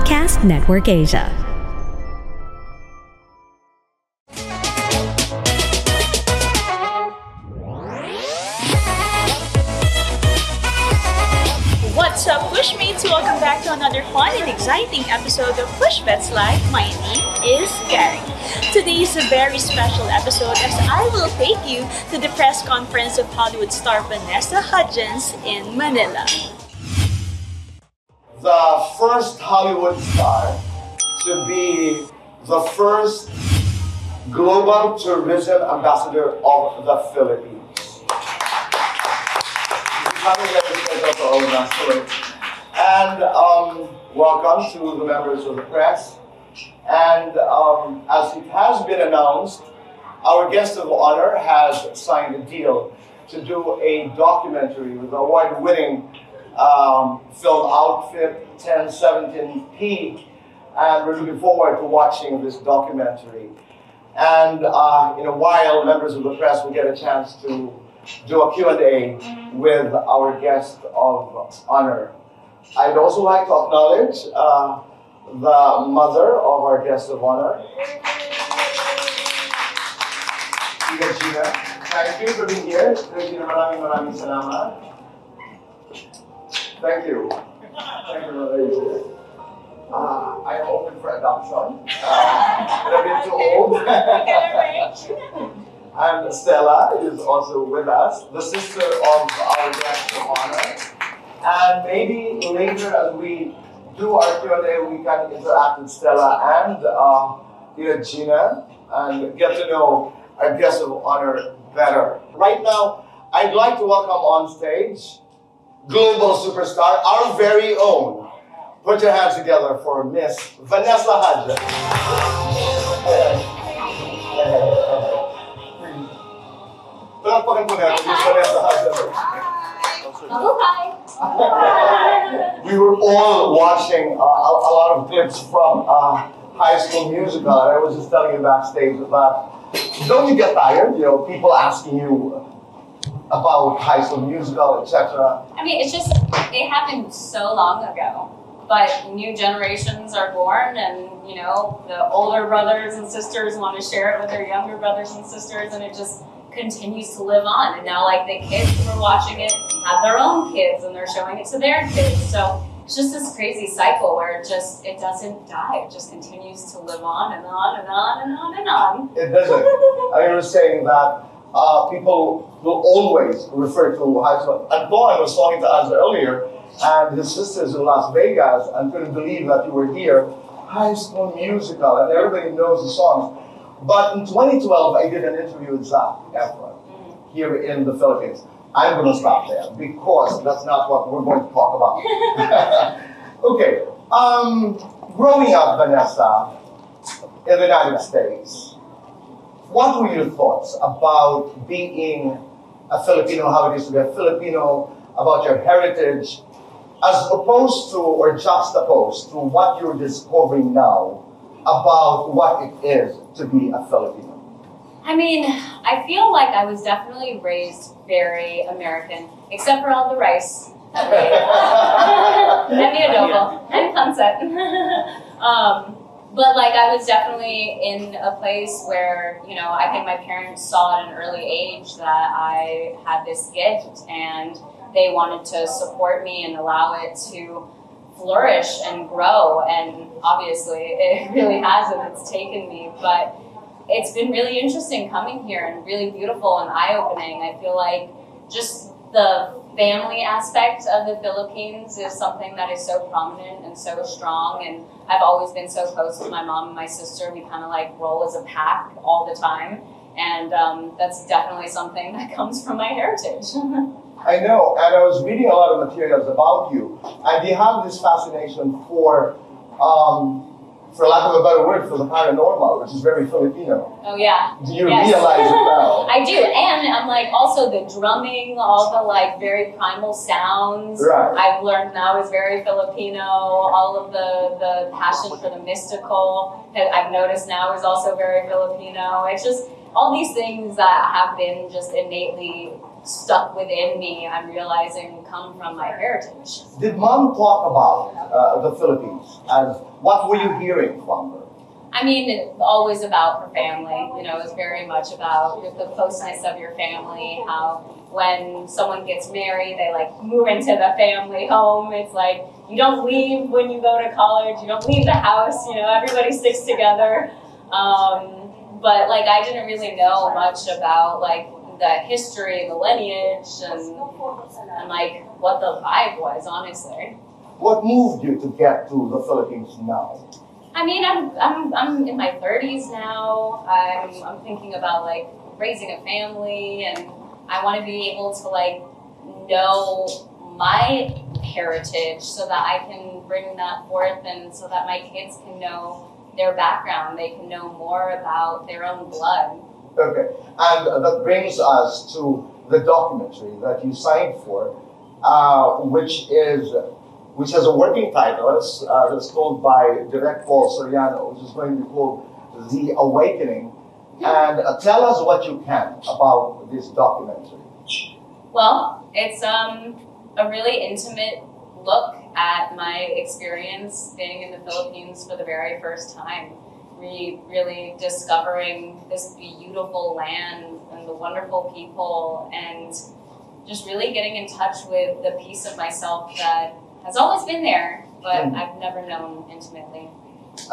Podcast Network Asia. What's up, Pushmates? Welcome back to another fun and exciting episode of Push Live. My name is Gary. Today is a very special episode as I will take you to the press conference of Hollywood star Vanessa Hudgens in Manila. The first Hollywood star to be the first global tourism ambassador of the Philippines. And um, welcome to the members of the press. And um, as it has been announced, our guest of honor has signed a deal to do a documentary with award-winning um, film outfit 1017P, and we're looking forward to watching this documentary. And uh, in a while, members of the press will get a chance to do a Q&A with our guest of honor. I'd also like to acknowledge uh, the mother of our guest of honor. Thank you for being here. Tia Gina, maraming maraming salamat. Thank you. Thank you, Gina. Uh, I'm open for adoption. Uh, but a bit too old. and Stella is also with us, the sister of our guest of honor. And maybe later as we do our Q&A, we can interact with Stella and uh, Gina and get to know our guest of honor better. Right now, I'd like to welcome on stage global superstar, our very own. Put your hands together for Miss Vanessa Hudgens. Palakpakan po natin Miss Vanessa Hudgens. We were all watching uh, a, a lot of clips from uh, High School Musical, and I was just telling you backstage about, don't you get tired? You know, people asking you about High School Musical, etc. I mean, it's just, it happened so long ago. But new generations are born, and you know, the older brothers and sisters want to share it with their younger brothers and sisters, and it just continues to live on. And now, like, the kids who are watching it have their own kids, and they're showing it to their kids. So it's just this crazy cycle where it just, it doesn't die. It just continues to live on and on and on and on and on. It doesn't. I was saying that uh, people will always refer to high school. And Bohan was talking to us earlier, and his sisters in Las Vegas, and couldn't believe that you were here. High School Musical, and everybody knows the songs. But in 2012, I did an interview with Zac Efron here in the Philippines. I'm going to stop there because that's not what we're going to talk about. okay. Um, growing up, Vanessa, in the United States, what were your thoughts about being a Filipino, how it is to be a Filipino, about your heritage, as opposed to or juxtaposed to what you're discovering now about what it is to be a Filipino? I mean, I feel like I was definitely raised very American, except for all the rice. that we ate. and the adobo and sunset. um, but like I was definitely in a place where you know I think my parents saw at an early age that I had this gift and they wanted to support me and allow it to flourish and grow. And obviously it really has and it's taken me. But it's been really interesting coming here and really beautiful and eye-opening. I feel like just the family aspect of the philippines is something that is so prominent and so strong and i've always been so close to my mom and my sister we kind of like roll as a pack all the time and um, that's definitely something that comes from my heritage. I know, and I was reading a lot of materials about you, and you have this fascination for, um, for lack of a better word, for the paranormal, which is very Filipino. oh yeah Do you Yes. realize it now? I do, and I'm like also the drumming, all the like very primal sounds. Right. I've learned now is very Filipino. All of the the passion for the mystical that I've noticed now is also very Filipino. It's just all these things that have been just innately stuck within me. I'm realizing come from my heritage. Did mom talk about uh, the Philippines? And what were you hearing from her? I mean, it's always about her family. You know, it's very much about the closeness of your family. How when someone gets married, they like move into the family home. It's like you don't leave when you go to college. You don't leave the house. You know, everybody sticks together. Um, but like, I didn't really know much about like the history, the lineage, and and like what the vibe was. Honestly. What moved you to get to the Philippines now? I mean, I'm, I'm, I'm in my 30s now. I'm, I'm thinking about like raising a family and I want to be able to like know my heritage so that I can bring that forth and so that my kids can know their background. They can know more about their own blood. Okay, and that brings us to the documentary that you signed for, uh, which is which has a working title. It's, uh, it's called by Direk Paul Soriano, which is going to be called The Awakening. And uh, tell us what you can about this documentary. Well, it's um, a really intimate look at my experience being in the Philippines for the very first time. Re- really discovering this beautiful land and the wonderful people, and just really getting in touch with the piece of myself that has always been there, but Mhm. I've never known intimately.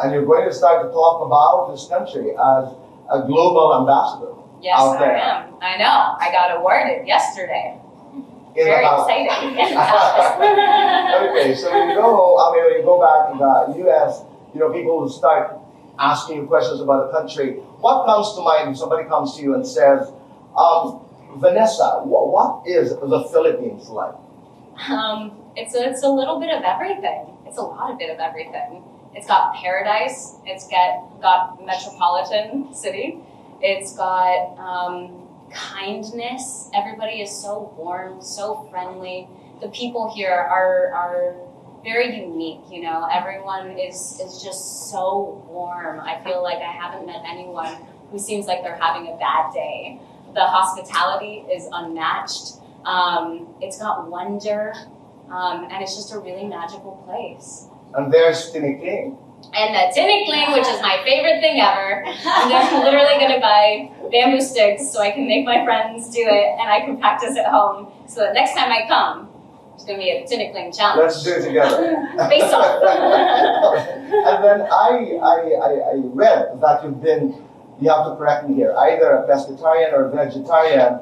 And you're going to start to talk about this country as a global ambassador Yes, Out I am. I know. I got awarded yesterday. in Very exciting. In the house. okay, so you go, I mean, you go back in the U.S., you know, people start asking you questions about a country. What comes to mind when somebody comes to you and says, um, Vanessa, wh- what is the Philippines like? Um, it's a, it's a little bit of everything. It's a lot of bit of everything. It's got paradise. It's got got metropolitan city. It's got um, kindness. Everybody is so warm, so friendly. The people here are are very unique. You know, everyone is is just so warm. I feel like I haven't met anyone who seems like they're having a bad day. The hospitality is unmatched. Um, it's got wonder, um, and it's just a really magical place. And there's Tinikling. And the tinikling, which is my favorite thing ever. I'm literally gonna buy bamboo sticks so I can make my friends do it and I can practice at home. So that next time I come, there's gonna be a tinikling challenge. Let's do it together. Face off. and then I, I, I, I read that you've been, you have to correct me here, either a pescatarian or a vegetarian,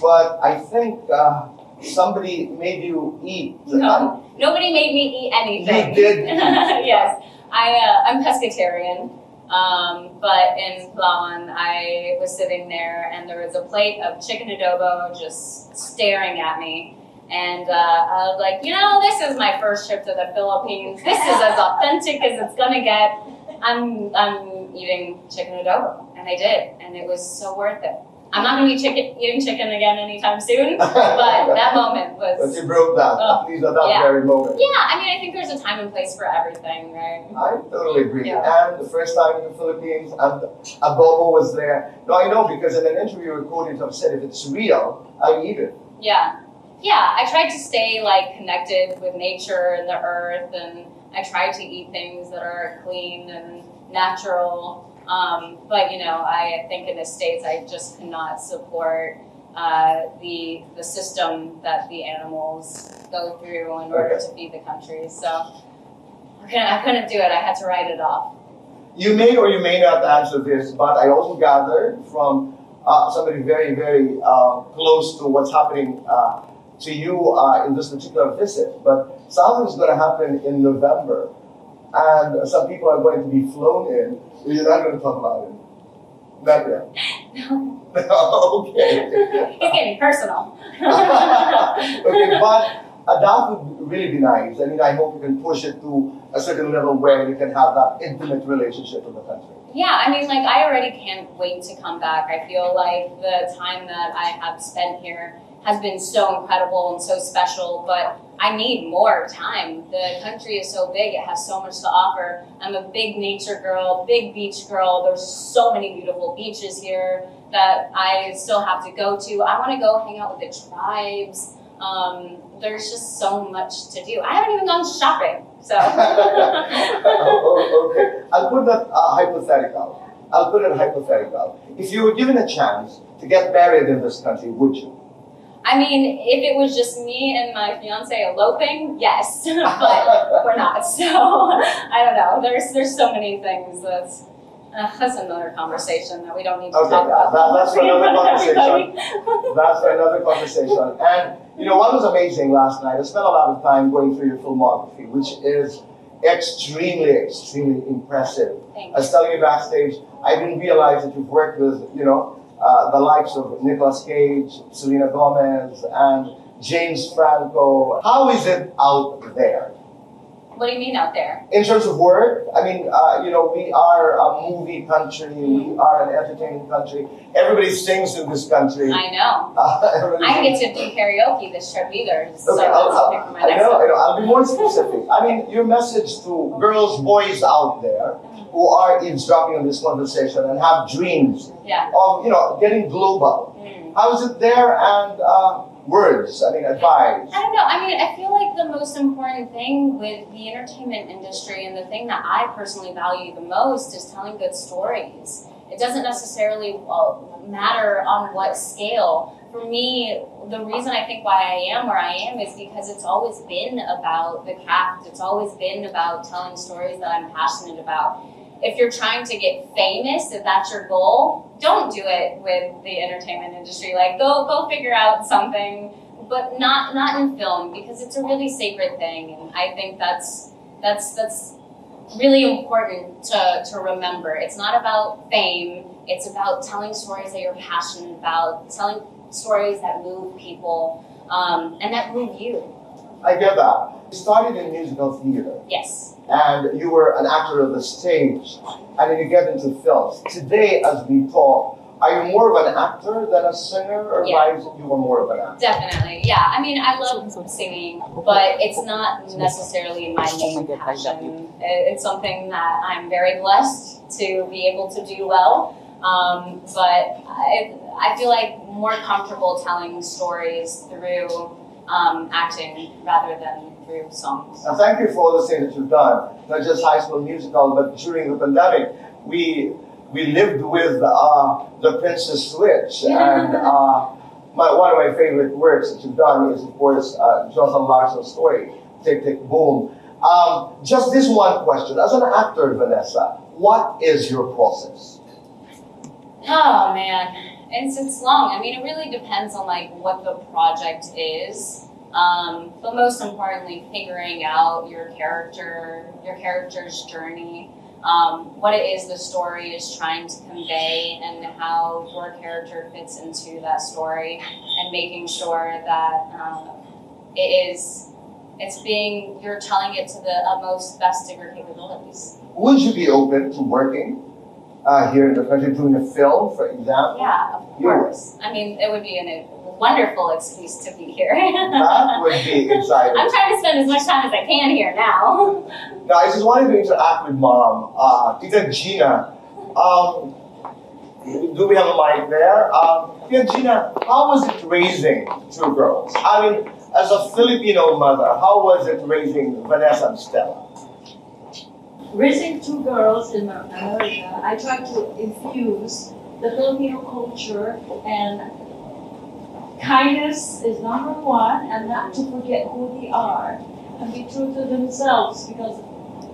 but I think uh, somebody made you eat. No, nobody made me eat anything. You did. yes, I uh, I'm pescatarian. Um, but in Palawan, I was sitting there, and there was a plate of chicken adobo just staring at me. And uh, I was like, you know, this is my first trip to the Philippines. This is as authentic as it's gonna get. I'm I'm eating chicken adobo, and I did, and it was so worth it. I'm not gonna be chicken eating chicken again anytime soon, but that moment was. But you broke that, Oh, at least at that yeah. very moment. Yeah, I mean, I think there's a time and place for everything, right? I totally agree. Yeah. And the first time in the Philippines, and adobo was there. No, I know because in an interview recorded, you said if it's real, I eat it. Yeah. Yeah, I tried to stay like connected with nature and the earth, and I tried to eat things that are clean and natural. Um, but you know, I think in the states, I just cannot support uh, the the system that the animals go through in order Okay. to feed the country. So I couldn't, I couldn't do it. I had to write it off. You may or you may not answer this, but I also gathered from uh, somebody very, very uh, close to what's happening uh, to you uh, in this particular visit. But something is going to happen in November, and some people are going to be flown in. You're not going to talk about it. Not yet. No. okay. It's getting personal. okay, but uh, that would really be nice. I mean, I hope you can push it to a certain level where you can have that intimate relationship with the country. Yeah, I mean, like, I already can't wait to come back. I feel like the time that I have spent here has been so incredible and so special, but I need more time. The country is so big, it has so much to offer. I'm a big nature girl, big beach girl. There's so many beautiful beaches here that I still have to go to. I want to go hang out with the tribes. Um, there's just so much to do. I haven't even gone shopping, so. oh, okay. I'll put that uh, hypothetical. I'll put it hypothetical. If you were given a chance to get married in this country, would you? I mean, if it was just me and my fiance eloping, yes, but we're not. So I don't know. There's there's so many things that's. Uh, that's another conversation that we don't need to Okay, talk yeah, about. that- that's for another conversation. That's for another conversation. And you know what was amazing last night? I spent a lot of time going through your filmography, which is extremely, extremely impressive. I Thanks. was telling you backstage, I didn't realize that you've worked with, you know, uh, the likes of Nicolas Cage, Selena Gomez, and James Franco. How is it out there? What do you mean out there? In terms of work, I mean, uh, you know, we are a movie country, we are an entertaining country. Everybody sings in this country. I know. Uh, I didn't get to do karaoke this trip either, Okay, that's I'll, I'll, something for my I know, I know. I'll be more specific. I mean, your message to girls, boys out there who are eavesdropping on this conversation and have dreams Yeah. of, you know, getting global. Mm. How is it there? And uh, words, I mean, advice. I don't know. I mean, I feel like the most important thing with the entertainment industry and the thing that I personally value the most is telling good stories. It doesn't necessarily matter on what scale. For me, the reason I think why I am where I am is because it's always been about the craft. It's always been about telling stories that I'm passionate about. If you're trying to get famous, if that's your goal, don't do it with the entertainment industry. Like go go figure out something but not not in film because it's a really sacred thing and i think that's that's that's really important to, to remember it's not about fame it's about telling stories that you're passionate about telling stories that move people um, and that move you I get that. You started in musical theater yes and you were an actor of the stage and then you get into films. Today, as we talk, are you more of an actor than a singer or Yeah. why is it you were more of an actor? definitely yeah i mean i love singing but it's not necessarily my main passion it's something that i'm very blessed to be able to do well um, but I, I feel like more comfortable telling stories through um, acting rather than through songs. Now, thank you for all the things that you've done, not just High School Musical, but during the pandemic, we we lived with uh, the Princess Switch, and uh, my, one of my favorite works that you've done is, of course, uh, Jonathan Larson's story, Tick Tick Boom. Um, just this one question: As an actor, Vanessa, what is your process? Oh man, it's it's long. I mean, it really depends on like what the project is. Um, but most importantly, figuring out your character, your character's journey, um, what it is the story is trying to convey, and how your character fits into that story, and making sure that um, it is it's being you're telling it to the utmost best of your capabilities. Would you be open to working uh, here in the country, doing a film, for example? Yeah, of course. I mean, it would be an, wonderful excuse to be here. That would be exciting. I'm trying to spend as much time as I can here now. Now, I just wanted to interact with mom, uh, Tita Gina. Um, do we have a mic there? Um, Tita Gina, how was it raising two girls? I mean, as a Filipino mother, how was it raising Vanessa and Stella? raising two girls in America, I tried to infuse the Filipino culture and kindness is number one and not to forget who they are and be true to themselves because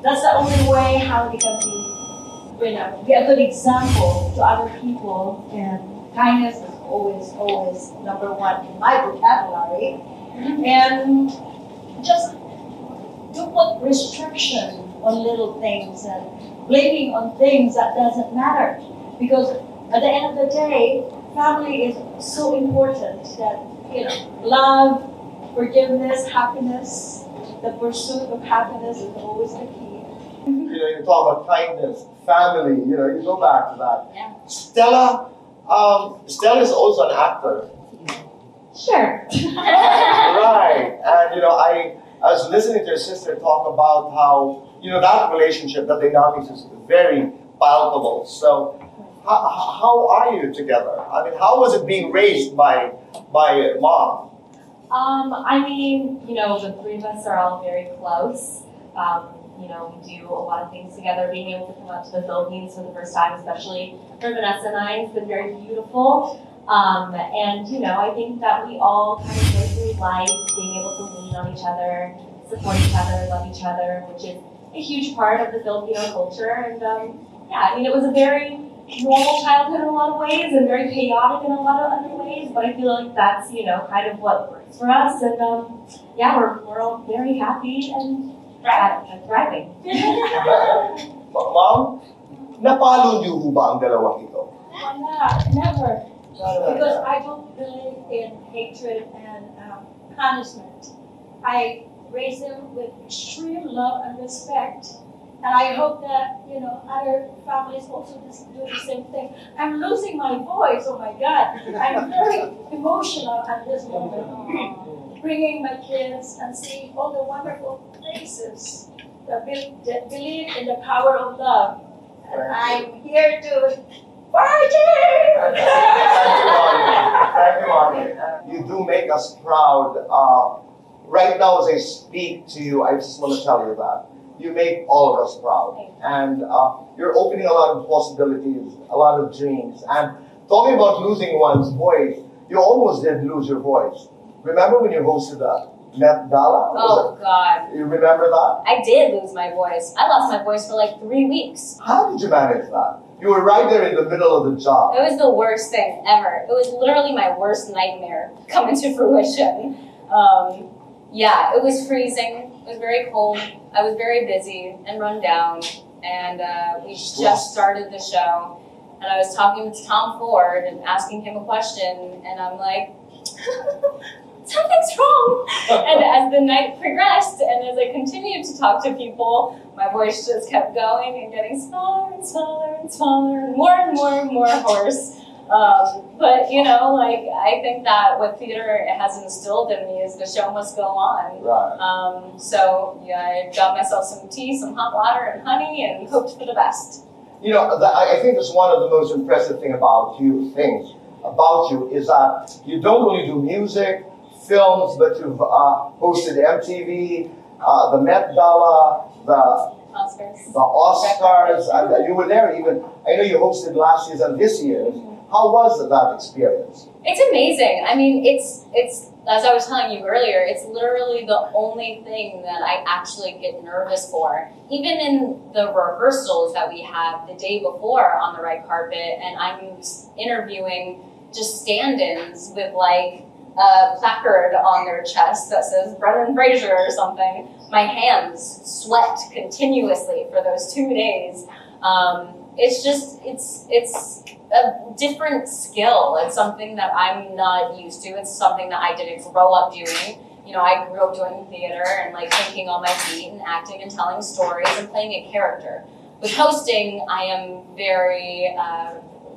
that's the only way how they can be, you know, be a good example to other people and kindness is always, always number one in my vocabulary. And just don't put restriction on little things and blaming on things that doesn't matter. Because at the end of the day, family is so important that you know love, forgiveness, happiness, the pursuit of happiness is always the key. You know, you talk about kindness, family, you know, you go back to that. Yeah. Stella, um, Stella is also an actor. Sure. right. And you know, I, I was listening to your sister talk about how you know that relationship, that dynamics is very palpable. So, how, how are you together? I mean, how was it being raised by by mom? Um, I mean, you know, the three of us are all very close. Um, you know, we do a lot of things together. Being able to come out to the Philippines for the first time, especially for Vanessa and I, has been very beautiful. Um, and you know, I think that we all kind of go through life being able to lean on each other, support each other, love each other, which is a huge part of the Filipino culture. And um, yeah, I mean, it was a very normal childhood in a lot of ways and very chaotic in a lot of other ways. But I feel like that's you know kind of what works for us. And um, yeah, we're we're all very happy and thri- thriving. Ma'am, napalo niyo ho ba ang dalawang ito? Never. Because I don't believe in hatred and um, punishment. I raise them with extreme love and respect. And I hope that, you know, other families also just do the same thing. I'm losing my voice, oh my God. I'm very emotional at this moment. Bringing my kids and seeing all the wonderful places that, be- that believe in the power of love. And I'm here to party! Thank you, Mommy. You do make us proud. Uh, right now, as I speak to you, I just want to tell you that. You make all of us proud. And uh, you're opening a lot of possibilities, a lot of dreams. And talking about losing one's voice, you almost did lose your voice. Remember when you hosted the Met Gala? Oh God, You remember that? I did lose my voice. I lost my voice for like three weeks. How did you manage that? You were right there in the middle of the job. It was the worst thing ever. It was literally my worst nightmare coming to fruition. Um, yeah, it was freezing. Was very cold. I was very busy and run down. And uh, we just started the show. And I was talking to Tom Ford and asking him a question. And I'm like, something's wrong. and as the night progressed and as I continued to talk to people, my voice just kept going and getting smaller and smaller and smaller and more and more and more hoarse. Um, but you know, like I think that what theater has instilled in me is the show must go on. Right. Um, so yeah, I got myself some tea, some hot water, and honey, and hoped for the best. You know, that, I think that's one of the most impressive thing about you, things about you, is that you don't only do music, films, but you've uh, hosted MTV, uh, the Met Gala, the Oscars. the Oscars, and you were there even. I know you hosted last year's and this year's. How was that experience? It's amazing. I mean, it's it's as I was telling you earlier, it's literally the only thing that I actually get nervous for. Even in the rehearsals that we have the day before on the red carpet, and I'm interviewing just stand-ins with like a placard on their chest that says Brendan Fraser or something. My hands sweat continuously for those two days. Um, it's just it's it's a different skill. It's something that I'm not used to. It's something that I didn't grow up doing. You know, I grew up doing theater and like thinking on my feet and acting and telling stories and playing a character. With hosting, I am very uh,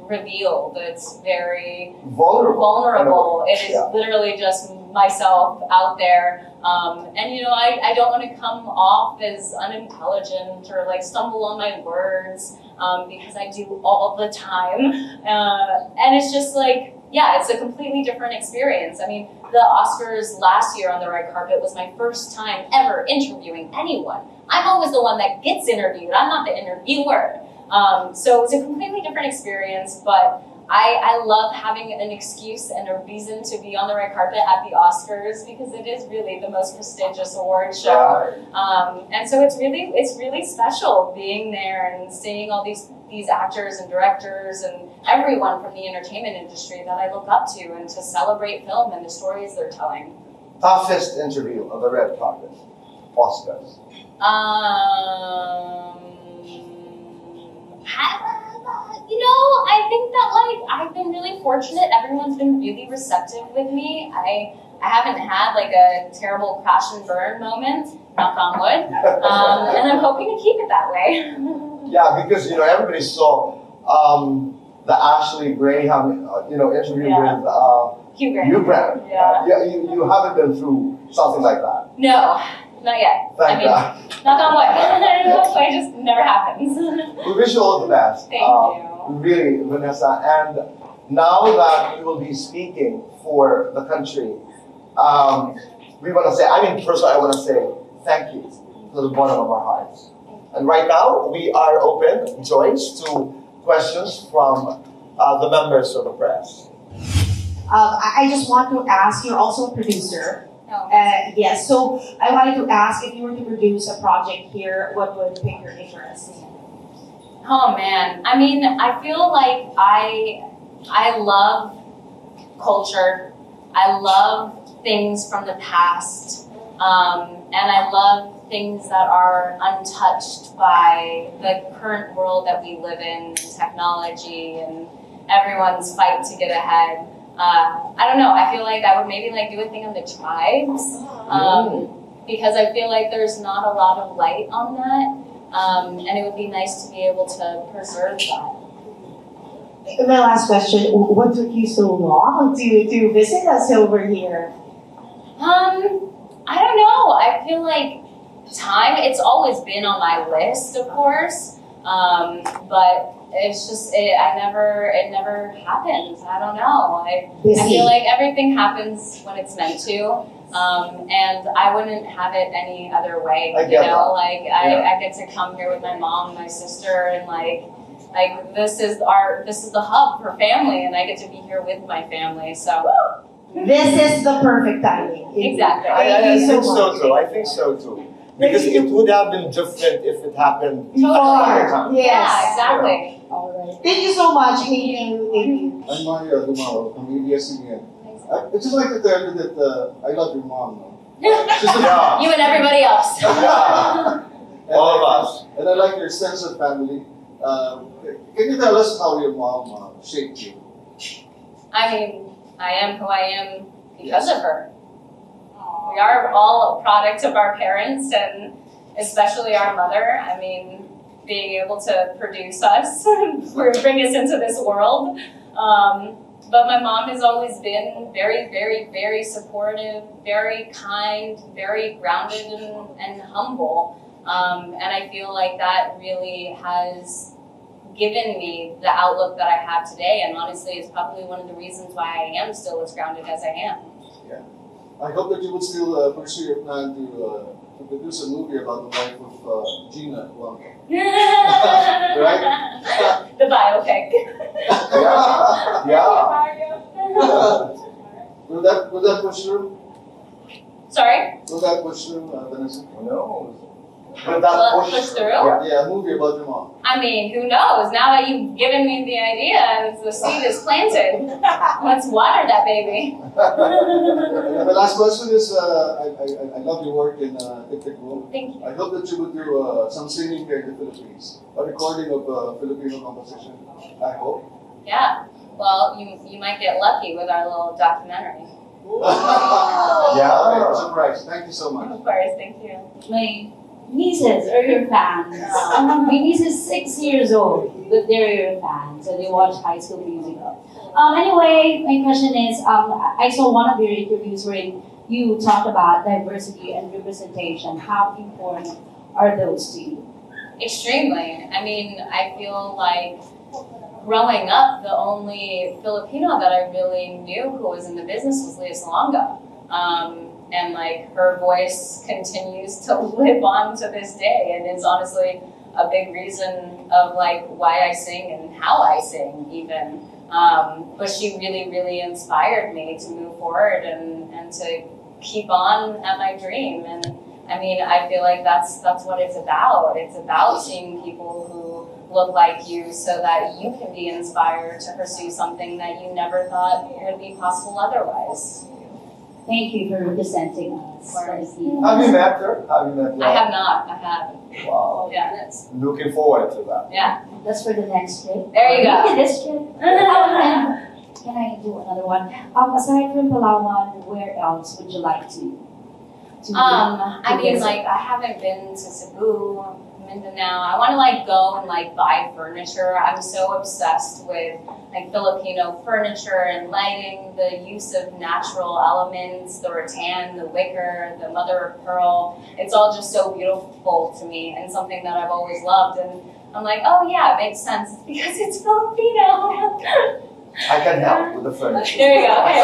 revealed. It's very Vulnerable. vulnerable. It is Yeah. literally just myself out there. Um, and you know, I, I don't want to come off as unintelligent or like stumble on my words um, because I do all the time. Uh, and it's just like, yeah, it's a completely different experience. I mean, the Oscars last year on the red carpet was my first time ever interviewing anyone. I'm always the one that gets interviewed. I'm not the interviewer. Um, so it was a completely different experience, but I, I love having an excuse and a reason to be on the red carpet at the Oscars because it is really the most prestigious award show. Right. Um, and so it's really it's really special being there and seeing all these these actors and directors and everyone from the entertainment industry that I look up to and to celebrate film and the stories they're telling. Toughest interview on the red carpet. Oscars. Um, you know, I think that like I've been really fortunate. Everyone's been really receptive with me. I I haven't had like a terrible crash and burn moment. Knock on wood. Um, and I'm hoping to keep it that way. Yeah, because you know everybody saw um, the Ashley Graham, uh, you know, interview Yeah. with uh, Hugh Grant. Hugh Grant. Yeah. yeah, you, you haven't been through something like that. No, not yet. Thank I mean, God. knock on wood. Hopefully, it just never happens. We wish you all the best. Thank uh, you. Really, Vanessa. And now that you will be speaking for the country, um, we want to say, I mean, first of all, I want to say thank you to the bottom of our hearts. And right now, we are open, Joyce, to questions from uh, the members of the press. Um, I, I just want to ask, you're also a producer. No. Uh, yes, so I wanted to ask if you were to produce a project here, what would pique your interest? Oh man, I mean, I feel like I I love culture. I love things from the past, um, and I love things that are untouched by the current world that we live in, technology, and everyone's fight to get ahead. Uh, I don't know. I feel like I would maybe like do a thing on the tribes, um, because I feel like there's not a lot of light on that. Um, and it would be nice to be able to preserve that. My last question, what took you so long to, to visit us over here? Um, I don't know. I feel like time, it's always been on my list, of course. Um, but it's just, it, I never, it never happens. I don't know. I, I feel like everything happens when it's meant to. Um, and I wouldn't have it any other way. I you get know, that. like I, Yeah. I get to come here with my mom, and my sister, and like, like this is our, this is the hub for family, and I get to be here with my family. So This is the perfect timing. Exactly. I, I, I Thank so think so too. I think so too. Because it would have been different if it happened Before, another time. yes. yeah, exactly. All right. Thank you so much. Thank you. Thank you. I'm Mario Dumaual from ABS-CBN. I- I'd just like to tell you that uh, I love your mom. No? She's Yeah. You and everybody else. Yeah. and All of I- us. And I like your sense of family. Um, can you tell us how your mom uh, shaped you? I mean, I am who I am because of her. We are all a product of our parents and especially our mother. I mean, being able to produce us, bring us into this world. Um, but my mom has always been very, very, very supportive, very kind, very grounded and, and humble. Um, and I feel like that really has given me the outlook that I have today. And honestly, it's probably one of the reasons why I am still as grounded as I am. Yeah. I hope that you would still uh, pursue your plan to, uh, to produce a movie about the life of uh, Gina Guangco. The biopic. Yeah. Yeah. will that will that push through? Sorry? Will that push through, uh, Vanessa? No. But that Will it push, push through? Yeah. Yeah, a movie about your mom. I mean, who knows? Now that you've given me the idea and the seed is planted, let's water that baby. And the last question is, uh, I, I, I love your work in uh, Tick Tick Thank you. I hope that you would do uh, some singing here in the Philippines, a recording of uh, Filipino composition. I hope. Yeah. Well, you, you might get lucky with our little documentary. Yeah. Okay, surprise. Thank you so much. Of course, thank you. my nieces are your fans. my niece is six years old, but they're your fans, so they watch High School Musical. Um, anyway, my question is, um, I saw one of your interviews where you talked about diversity and representation. How important are those to you? Extremely. I mean, I feel like growing up, the only Filipino that I really knew who was in the business was Lea Salonga. Um, and like her voice continues to live on to this day and is honestly a big reason of like why I sing and how I sing even. Um, but she really, really inspired me to move forward and, and to keep on at my dream. And I mean, I feel like that's that's what it's about. It's about seeing people who look like you so that you can be inspired to pursue something that you never thought would be possible otherwise. Thank you for representing us. course. Have you met her? Have you met her? I have not. I have. Wow. Yeah, that's Looking forward to that. yeah. That's for the next trip. There you go. This trip. Can I do another one? Um, aside from Palawan, where else would you like to? to Um, I mean, like I haven't been to Cebu, Mindanao. I want to like go and like buy furniture. I'm so obsessed with like Filipino furniture and lighting, the use of natural elements, the rattan, the wicker, the mother of pearl. It's all just so beautiful to me and something that I've always loved. And I'm like, oh yeah, it makes sense. Because it's Filipino. I can help with the furniture. There you go. Okay.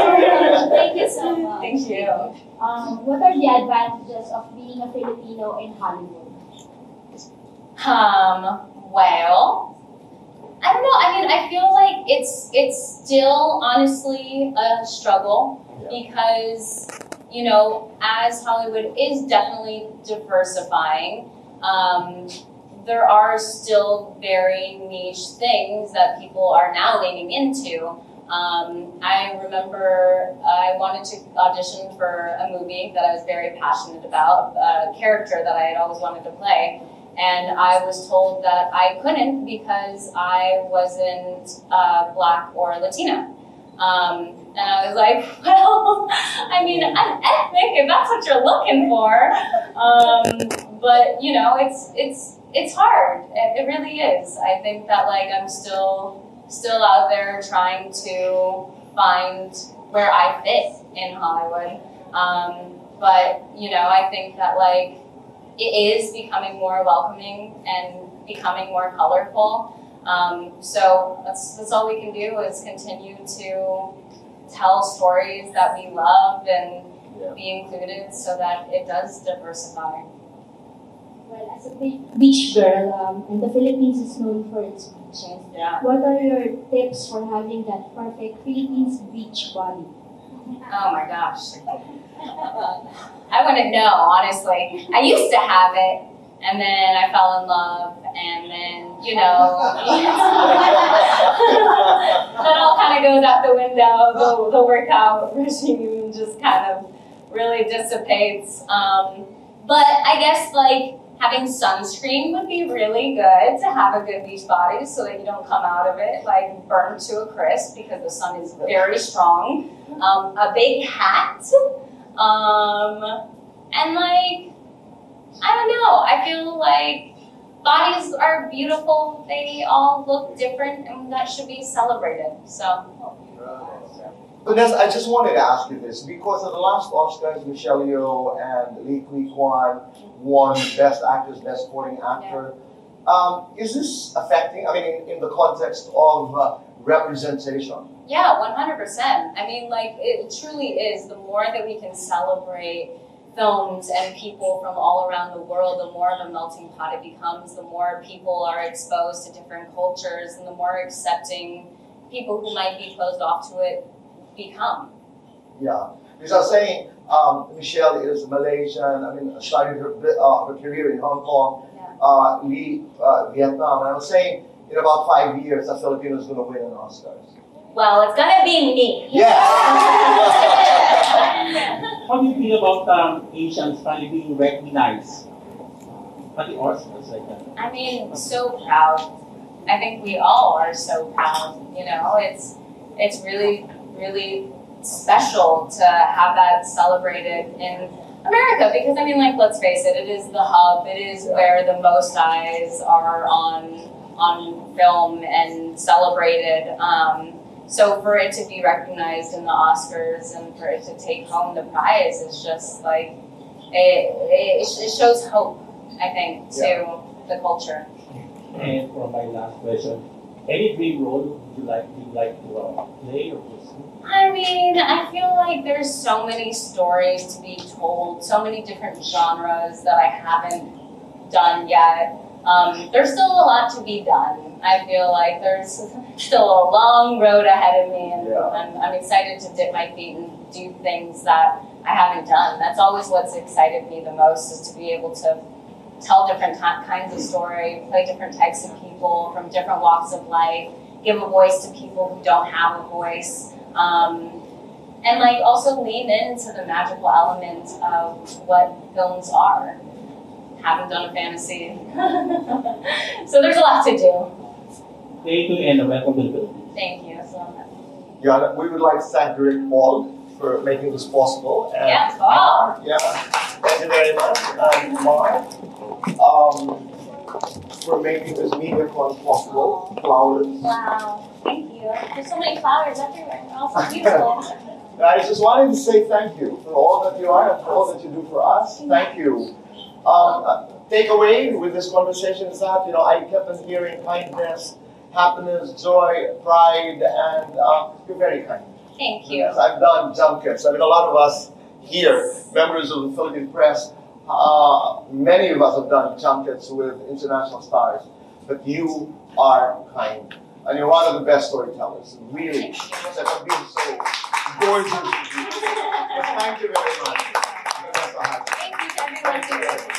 Okay. Thank you so much. Thank you. Um, what are the advantages of being a Filipino in Hollywood? Um, well, I don't know. I mean, I feel like it's it's still honestly a struggle because you know, as Hollywood is definitely diversifying, um, there are still very niche things that people are now leaning into. Um, I remember I wanted to audition for a movie that I was very passionate about, a character that I had always wanted to play. And I was told that I couldn't because I wasn't uh, black or Latina. Um, and I was like, well, I mean, I'm ethnic if that's what you're looking for. Um, but you know, it's it's it's hard. It, it really is. I think that like I'm still still out there trying to find where I fit in Hollywood. Um, but you know, I think that like it is becoming more welcoming and becoming more colorful. Um, so that's that's all we can do is continue to tell stories that we love and Yeah. be included so that it does diversify. Well, as a beach girl, um, and the Philippines is known for its beaches. Yeah. What are your tips for having that perfect Philippines beach body? Oh my gosh. I wouldn't know, honestly. I used to have it, and then I fell in love, and then, you know, that all kind of goes out the window. The, the workout regime just kind of really dissipates. Um, but I guess, like, having sunscreen would be really good to have a good beach body so that you don't come out of it, like, burnt to a crisp because the sun is very strong um, a big hat, um, and like I don't know. I feel like bodies are beautiful. They all look different, and that should be celebrated. So Vanessa, I just wanted to ask you this because of the last Oscars, Michelle Yeoh and Ke Huy Quan won Best Actress, Best Supporting Actor. Um, is this affecting? I mean, in, in the context of uh, representation. yeah, one hundred percent. I mean, like it truly is. The more that we can celebrate films and people from all around the world, the more of a melting pot it becomes. The more people are exposed to different cultures, and the more accepting people who might be closed off to it become. Yeah, because I was saying um, Michelle is Malaysian. I mean, started her uh, her career in Hong Kong. Yeah. Uh, Lee, uh, Vietnam, and I was saying in about five years, a Filipino is going to win an Oscars. Well, it's gonna be me. Yes. How do you feel about um, Asians finally being recognized at the Oscars like that? I mean, so proud. I think we all are so proud. You know, it's it's really really special to have that celebrated in America because I mean, like, let's face it, it is the hub. It is where the most eyes are on on film and celebrated. Um, so for it to be recognized in the Oscars and for it to take home the prize is just like it, it, it shows hope. I think to the culture. And for my last question, any dream role would you like you like to uh, play or pursue? I mean, I feel like there's so many stories to be told, so many different genres that I haven't done yet. Um, there's still a lot to be done. I feel like there's still a long road ahead of me, and Yeah. I'm, I'm excited to dip my feet and do things that I haven't done. That's always what's excited me the most is to be able to tell different kinds of story, play different types of people from different walks of life, give a voice to people who don't have a voice, um, and like also lean into the magical element of what films are. Haven't done a fantasy, so there's a lot to do. Thank you and welcome to the Thank you. So, Yeah, we would like to thank Rick Paul for making this possible. And Yeah, Paul. Yeah, thank you very much. And Mark, um, for making this media con possible. Flowers. Wow, thank you. There's so many flowers everywhere. All so beautiful. I just wanted to say thank you for all that you are and for all that you do for us. Thank you. Um, uh, takeaway with this conversation is that, you know, I kept on hearing kindness, happiness, joy, pride, and uh, you're very kind. Thank you. I've done junkets. I mean, a lot of us here, members of the Philippine press, uh, many of us have done junkets with international stars, but you are kind. And you're one of the best storytellers. Really. Have been so gorgeous. Yes, Thank you very much. Thank you to everyone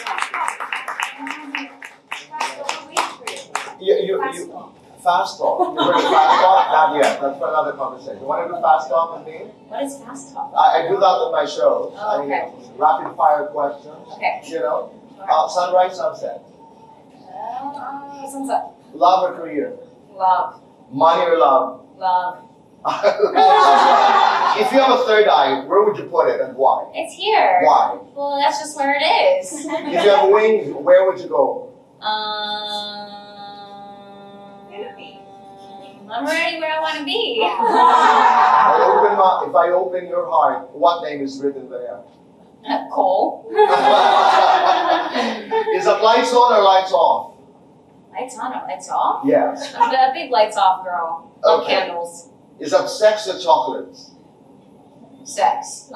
You, you, you, fast talk. You heard of fast talk? Not yet. That's for another conversation. You want to do fast talk with me? What is fast talk? I, I do that with my shows. Oh, I mean, okay. rapid fire questions. Okay. You know, uh, sunrise, sunset, Uh, sunset. love or career, Love. money or love. Love. if you have a third eye, where would you put it and why? It's here. Why? Well, that's just where it is. If you have wings, where would you go? Um, I'm ready where I want to be. I open my, if I open your heart, what name is written there? Cole. is that lights on or lights off? Lights on or lights off? Yes. I'm a big lights off girl. Love Okay. candles. Is that sex or chocolates? Sex.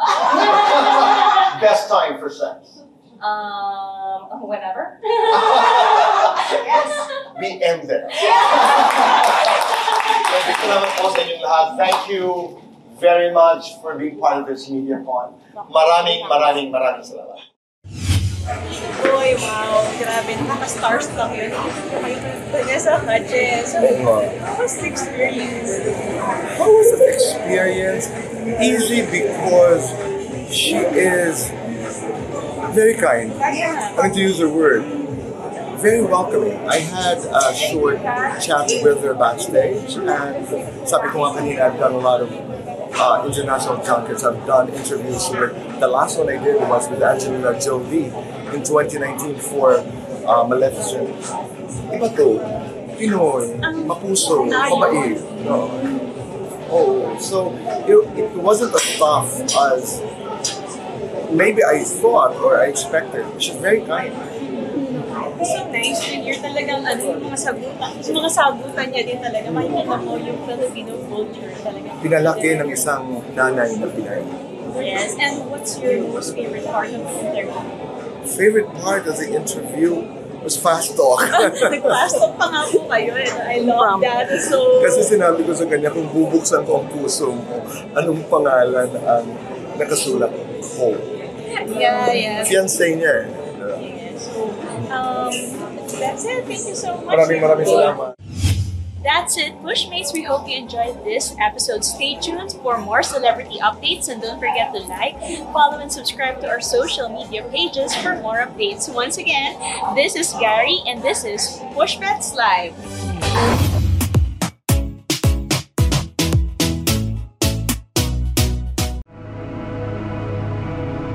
Best time for sex. um, whenever. Yes. We end there. Thank you salamat po sa inyong lahat. Thank you very much for being part of this media con. Maraming, maraming, maraming salamat. Boy, wow. Grabe. Nakaka-starstruck yun. Vanessa Hudgens. How was the experience? How was the experience? Easy because she is very kind. I mean, to use her word, very welcoming. I had a short chat with her backstage, and sabi ko kanina, I've done a lot of uh, international junkets. I've done interviews with, the last one I did was with Angelina Jolie in 2019 for uh, Maleficent. Iba to, Pinoy, mapuso, mabait. No. Oh, so it, it wasn't as tough as maybe I thought or I expected. She's very kind. So nice to hear talagang ano, yung mga sagutan. Yung mga sagutan niya din talaga. Makikita mo yung Filipino culture talaga. Pinalaki ng isang nanay na Pinay. Yes. And what's your most favorite part of the interview? Favorite part of the interview was fast talk. Nag-fast talk pa nga po kayo. And I love that. So, Kasi sinabi ko sa kanya, kung bubuksan ko ang puso mo, anong pangalan ang nakasulat ko? yeah, yeah. Fiancé niya eh. Um, that's it. Thank you so much. Maraming maraming salamat. That's it, Pushmates. We hope you enjoyed this episode. Stay tuned for more celebrity updates and don't forget to like, follow, and subscribe to our social media pages for more updates. Once again, this is Gary and this is PUSH Bets Live.